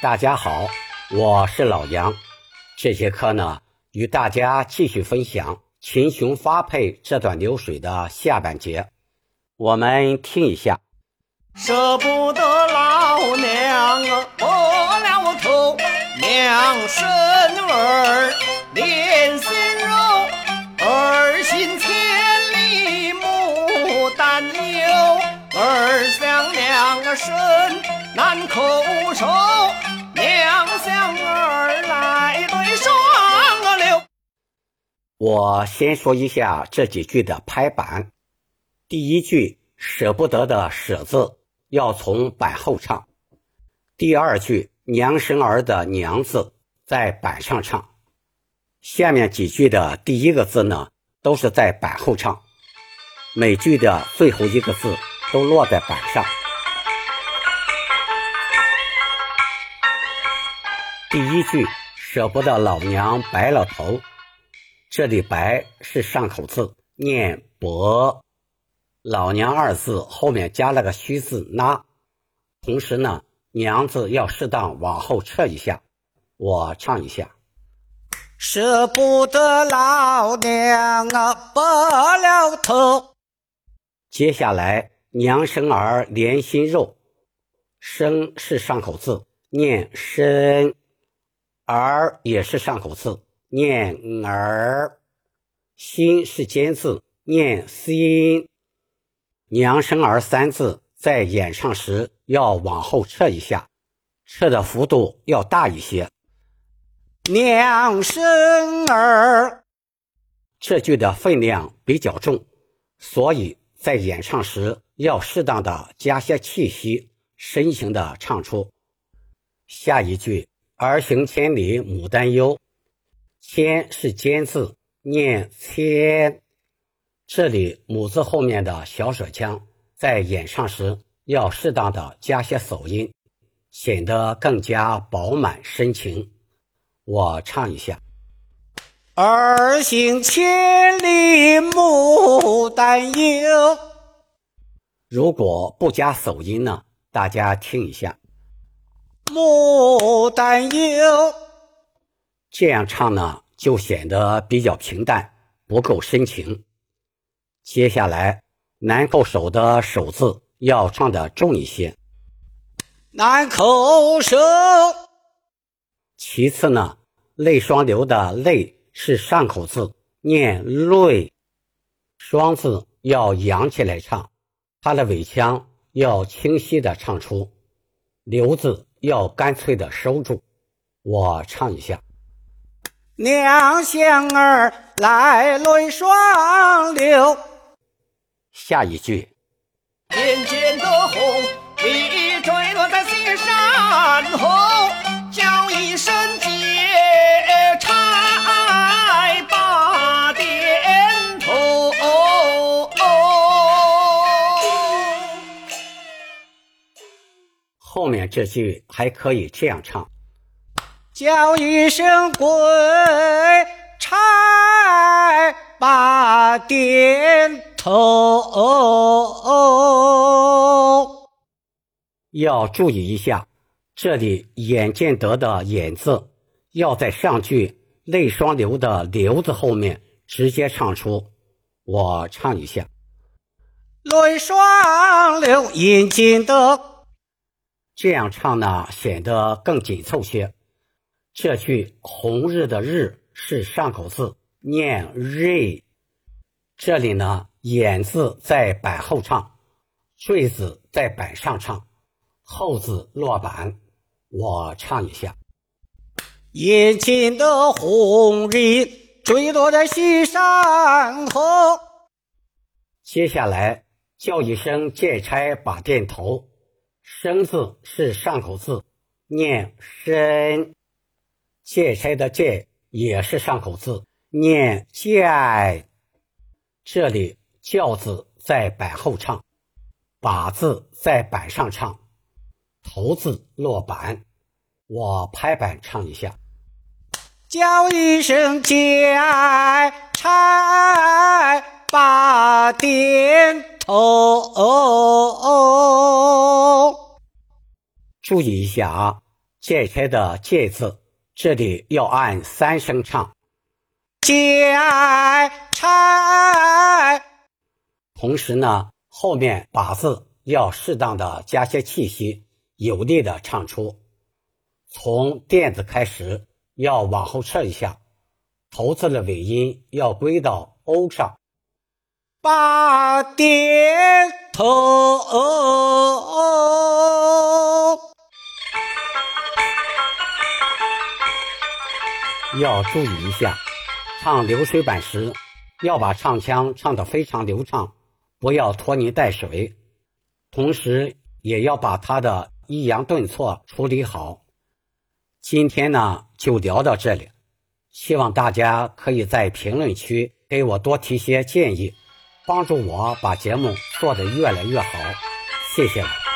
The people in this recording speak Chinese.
大家好，我是老杨。这节课呢，与大家继续分享《秦琼发配》这段流水的下半节。我们听一下：舍不得老娘破了头，娘生儿连心肉，儿心千里母担忧，儿想娘生难叩首，我先说一下这几句的拍板。第一句“舍不得”的“舍”字要从板后唱。第二句“娘生儿”的“娘”字在板上唱。下面几句的第一个字呢，都是在板后唱。每句的最后一个字都落在板上。第一句“舍不得老娘白了头”，这里“白”是上口字，念“伯”。老娘二字后面加了个虚字那，同时呢，娘字要适当往后撤一下。我唱一下：舍不得老娘啊，白了头。接下来，娘生儿连心肉，生是上口字，念生；儿也是上口字，念儿；心是尖字，念心。娘生儿三字在演唱时要往后撤一下，撤的幅度要大一些。娘生儿这句的分量比较重，所以在演唱时要适当的加些气息，深情的唱出。下一句儿行千里母担忧，千是尖字，念千。这里“母”字后面的小舌腔，在演唱时要适当的加些手音，显得更加饱满深情。我唱一下：“儿行千里母担忧。”如果不加手音呢？大家听一下：“牡丹忧。”这样唱呢，就显得比较平淡，不够深情。接下来，难叩首的“首”字要唱的重一些。难叩首。其次呢，泪双流的“泪”是上口字，念泪。双字要扬起来唱，它的尾腔要清晰的唱出。流字要干脆的收住。我唱一下：娘想儿来泪双流。下一句，渐渐的红，你坠落在西山后，叫一声姐，差把点头。后面这句还可以这样唱：叫一声鬼差把点。头要注意一下，这里“眼见得”的“眼”字要在上句“泪双流”的“流”字后面直接唱出。我唱一下：“泪双流，眼见得。”这样唱呢，显得更紧凑些。这句“红日”的“日”是上口字，念“日”。这里呢。眼字在板后唱，坠字在板上唱，后字落板。我唱一下：眼前的红日坠落在西山后。接下来叫一声借差把店头，生字是上口字，念生。借差的借也是上口字，念借。这里。叫字在板后唱，把字在板上唱，头字落板。我拍板唱一下：叫一声借拆把点头。注意一下啊，戒差的戒字，这里要按三声唱。戒差。同时呢，后面把字要适当的加些气息，有力的唱出。从垫子开始，要往后撤一下，头字的尾音要归到 o 上。把点头，要注意一下，唱流水板时要把唱腔唱得非常流畅，不要拖泥带水，同时也要把它的抑扬顿挫处理好。今天呢，就聊到这里，希望大家可以在评论区给我多提些建议。帮助我把节目做得越来越好，谢谢了。